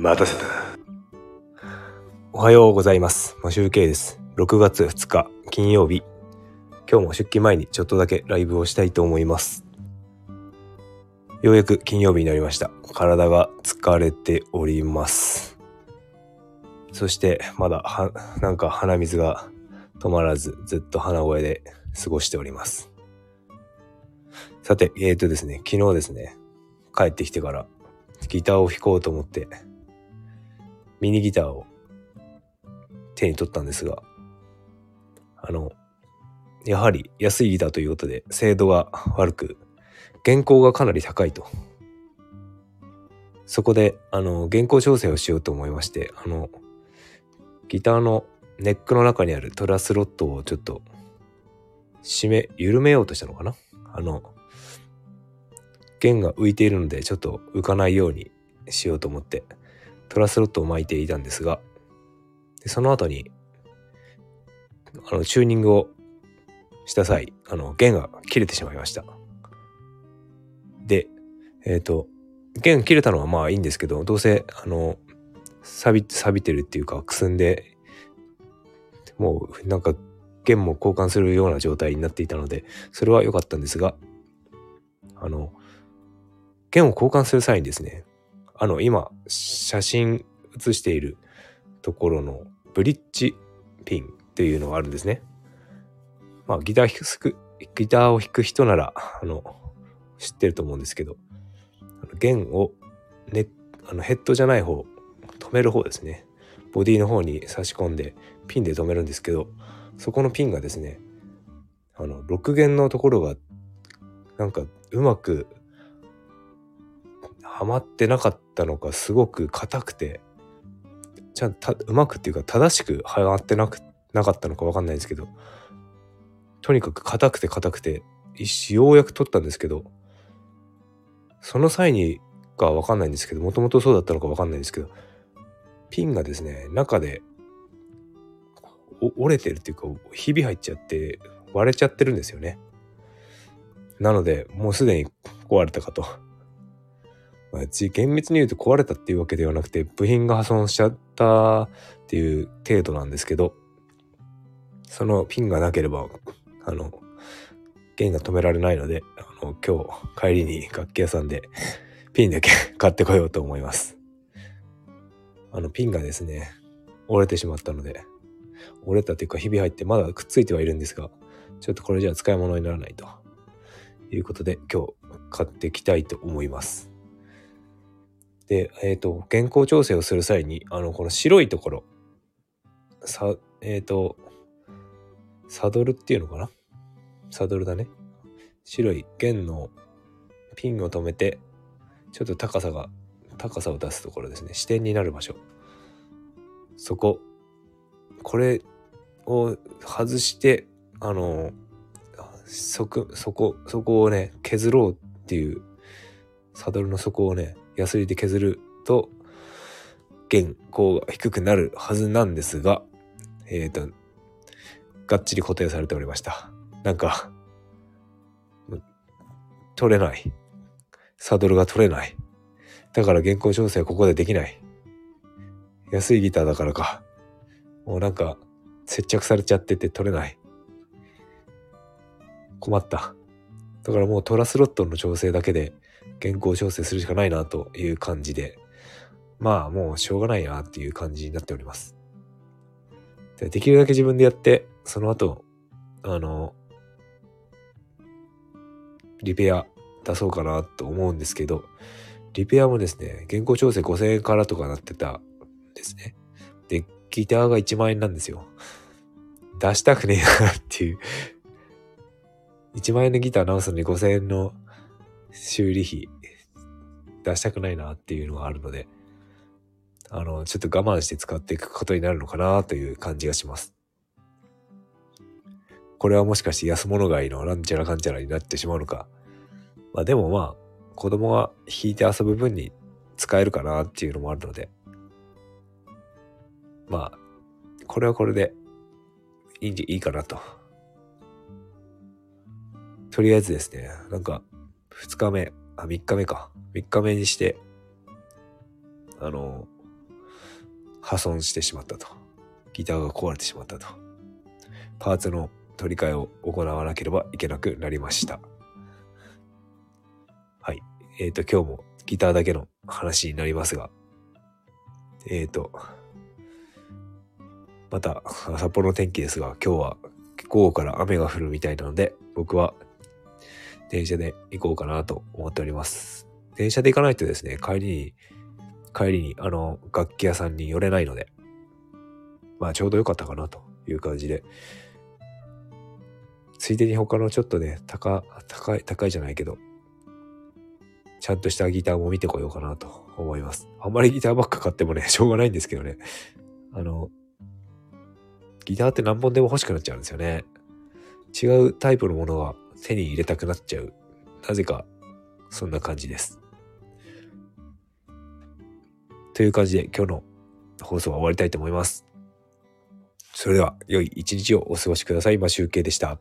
待たせた。おはようございます。マシュウケイです。6月2日金曜日。今日も出勤前にちょっとだけライブをしたいと思います。ようやく金曜日になりました。体が疲れております。そしてまだは、なんか鼻水が止まらず、ずっと鼻声で過ごしております。さて、えーとですね、昨日ですね、帰ってきてからギターを弾こうと思って、ミニギターを手に取ったんですが、あの、やはり安いギターということで精度が悪く、原稿がかなり高いと。そこで、あの、原稿調整をしようと思いまして、あの、ギターのネックの中にあるトラスロットをちょっと、締め、緩めようとしたのかな？あの、弦が浮いているのでちょっと浮かないようにしようと思ってトラスロットを巻いていたんですがでその後にあのチューニングをした際あの弦が切れてしまいました。でえっ、と弦切れたのはまあいいんですけどどうせあの錆び錆びてるっていうかくすんでもうなんか弦も交換するような状態になっていたのでそれは良かったんですがあの弦を交換する際にですね、あの、今、写真写しているところのブリッジピンっていうのがあるんですね。まあ、ギター弾く、ギターを弾く人なら、あの、知ってると思うんですけど、弦を、ね、あのヘッドじゃない方、止める方ですね。ボディの方に差し込んで、ピンで止めるんですけど、そこのピンがですね、あの、6弦のところが、なんか、うまくはまってなかったたのかすごく硬くてちゃんとうまくっていうか正しくはまってなくなかったのか分かんないんですけどとにかく硬くて硬くて一瞬ようやく取ったんですけどその際にが分かんないんですけどもともとそうだったのか分かんないんですけどピンがですね中で折れてるっていうかひび入っちゃって割れちゃってるんですよねなのでもうすでに壊れたかと。まあ、厳密に言うと壊れたっていうわけではなくて部品が破損しちゃったっていう程度なんですけどそのピンがなければあの弦が止められないのであの今日帰りに楽器屋さんでピンだけ 買ってこようと思います。あのピンがですね折れてしまったので折れたというかひび入ってまだくっついてはいるんですがちょっとこれじゃ使い物にならないということで今日買ってきたいと思います。で、えっ、ー、と、原稿調整をする際に、あの、この白いところ、さ、えっ、ー、と、サドルっていうのかな？サドルだね。白い弦のピンを止めて、ちょっと高さが、高さを出すところですね。視点になる場所。そこ。これを外して、あの、そこ、そこ、そこをね、削ろうっていう、サドルの底をね、ヤスリで削ると弦高が低くなるはずなんですがえっ、ー、とがっちり固定されておりました。なんか取れない。サドルが取れない。だから原稿調整はここでできない。安いギターだからか。もうなんか接着されちゃってて取れない。困った。だからもうトラスロットの調整だけで原稿調整するしかないなという感じで、まあもうしょうがないなっていう感じになっております。でできるだけ自分でやって、その後、あの、リペア出そうかなと思うんですけど、リペアもですね、原稿調整5000円からとかなってたんですね。で、ギターが1万円なんですよ。出したくねえなっていう。1万円のギター直すのに5000円の修理費出したくないなっていうのがあるので、あの、ちょっと我慢して使っていくことになるのかなという感じがします。これはもしかして安物買いのなんちゃらかんちゃらになってしまうのか。まあでもまあ、子供が弾いて遊ぶ分に使えるかなっていうのもあるので、まあ、これはこれでいいいいかなと。とりあえずですね、なんか、2日目、あ、3日目か。3日目にして、あの、破損してしまったと。ギターが壊れてしまったと。パーツの取り替えを行わなければいけなくなりました。はい。えっ、ー、と、今日もギターだけの話になりますが、えっ、ー、と、また札幌の天気ですが、今日は午後から雨が降るみたいなので、僕は電車で行こうかなと思っております。電車で行かないとですね、帰りに、帰りにあの楽器屋さんに寄れないので、まあちょうど良かったかなという感じで、ついでに他のちょっとね、高、高い、高いじゃないけど、ちゃんとしたギターも見てこようかなと思います。あんまりギターばっか買ってもね、しょうがないんですけどね。あの、ギターって何本でも欲しくなっちゃうんですよね。違うタイプのものは手に入れたくなっちゃう。なぜか、そんな感じです。という感じで今日の放送は終わりたいと思います。それでは良い一日をお過ごしください。今集計でした。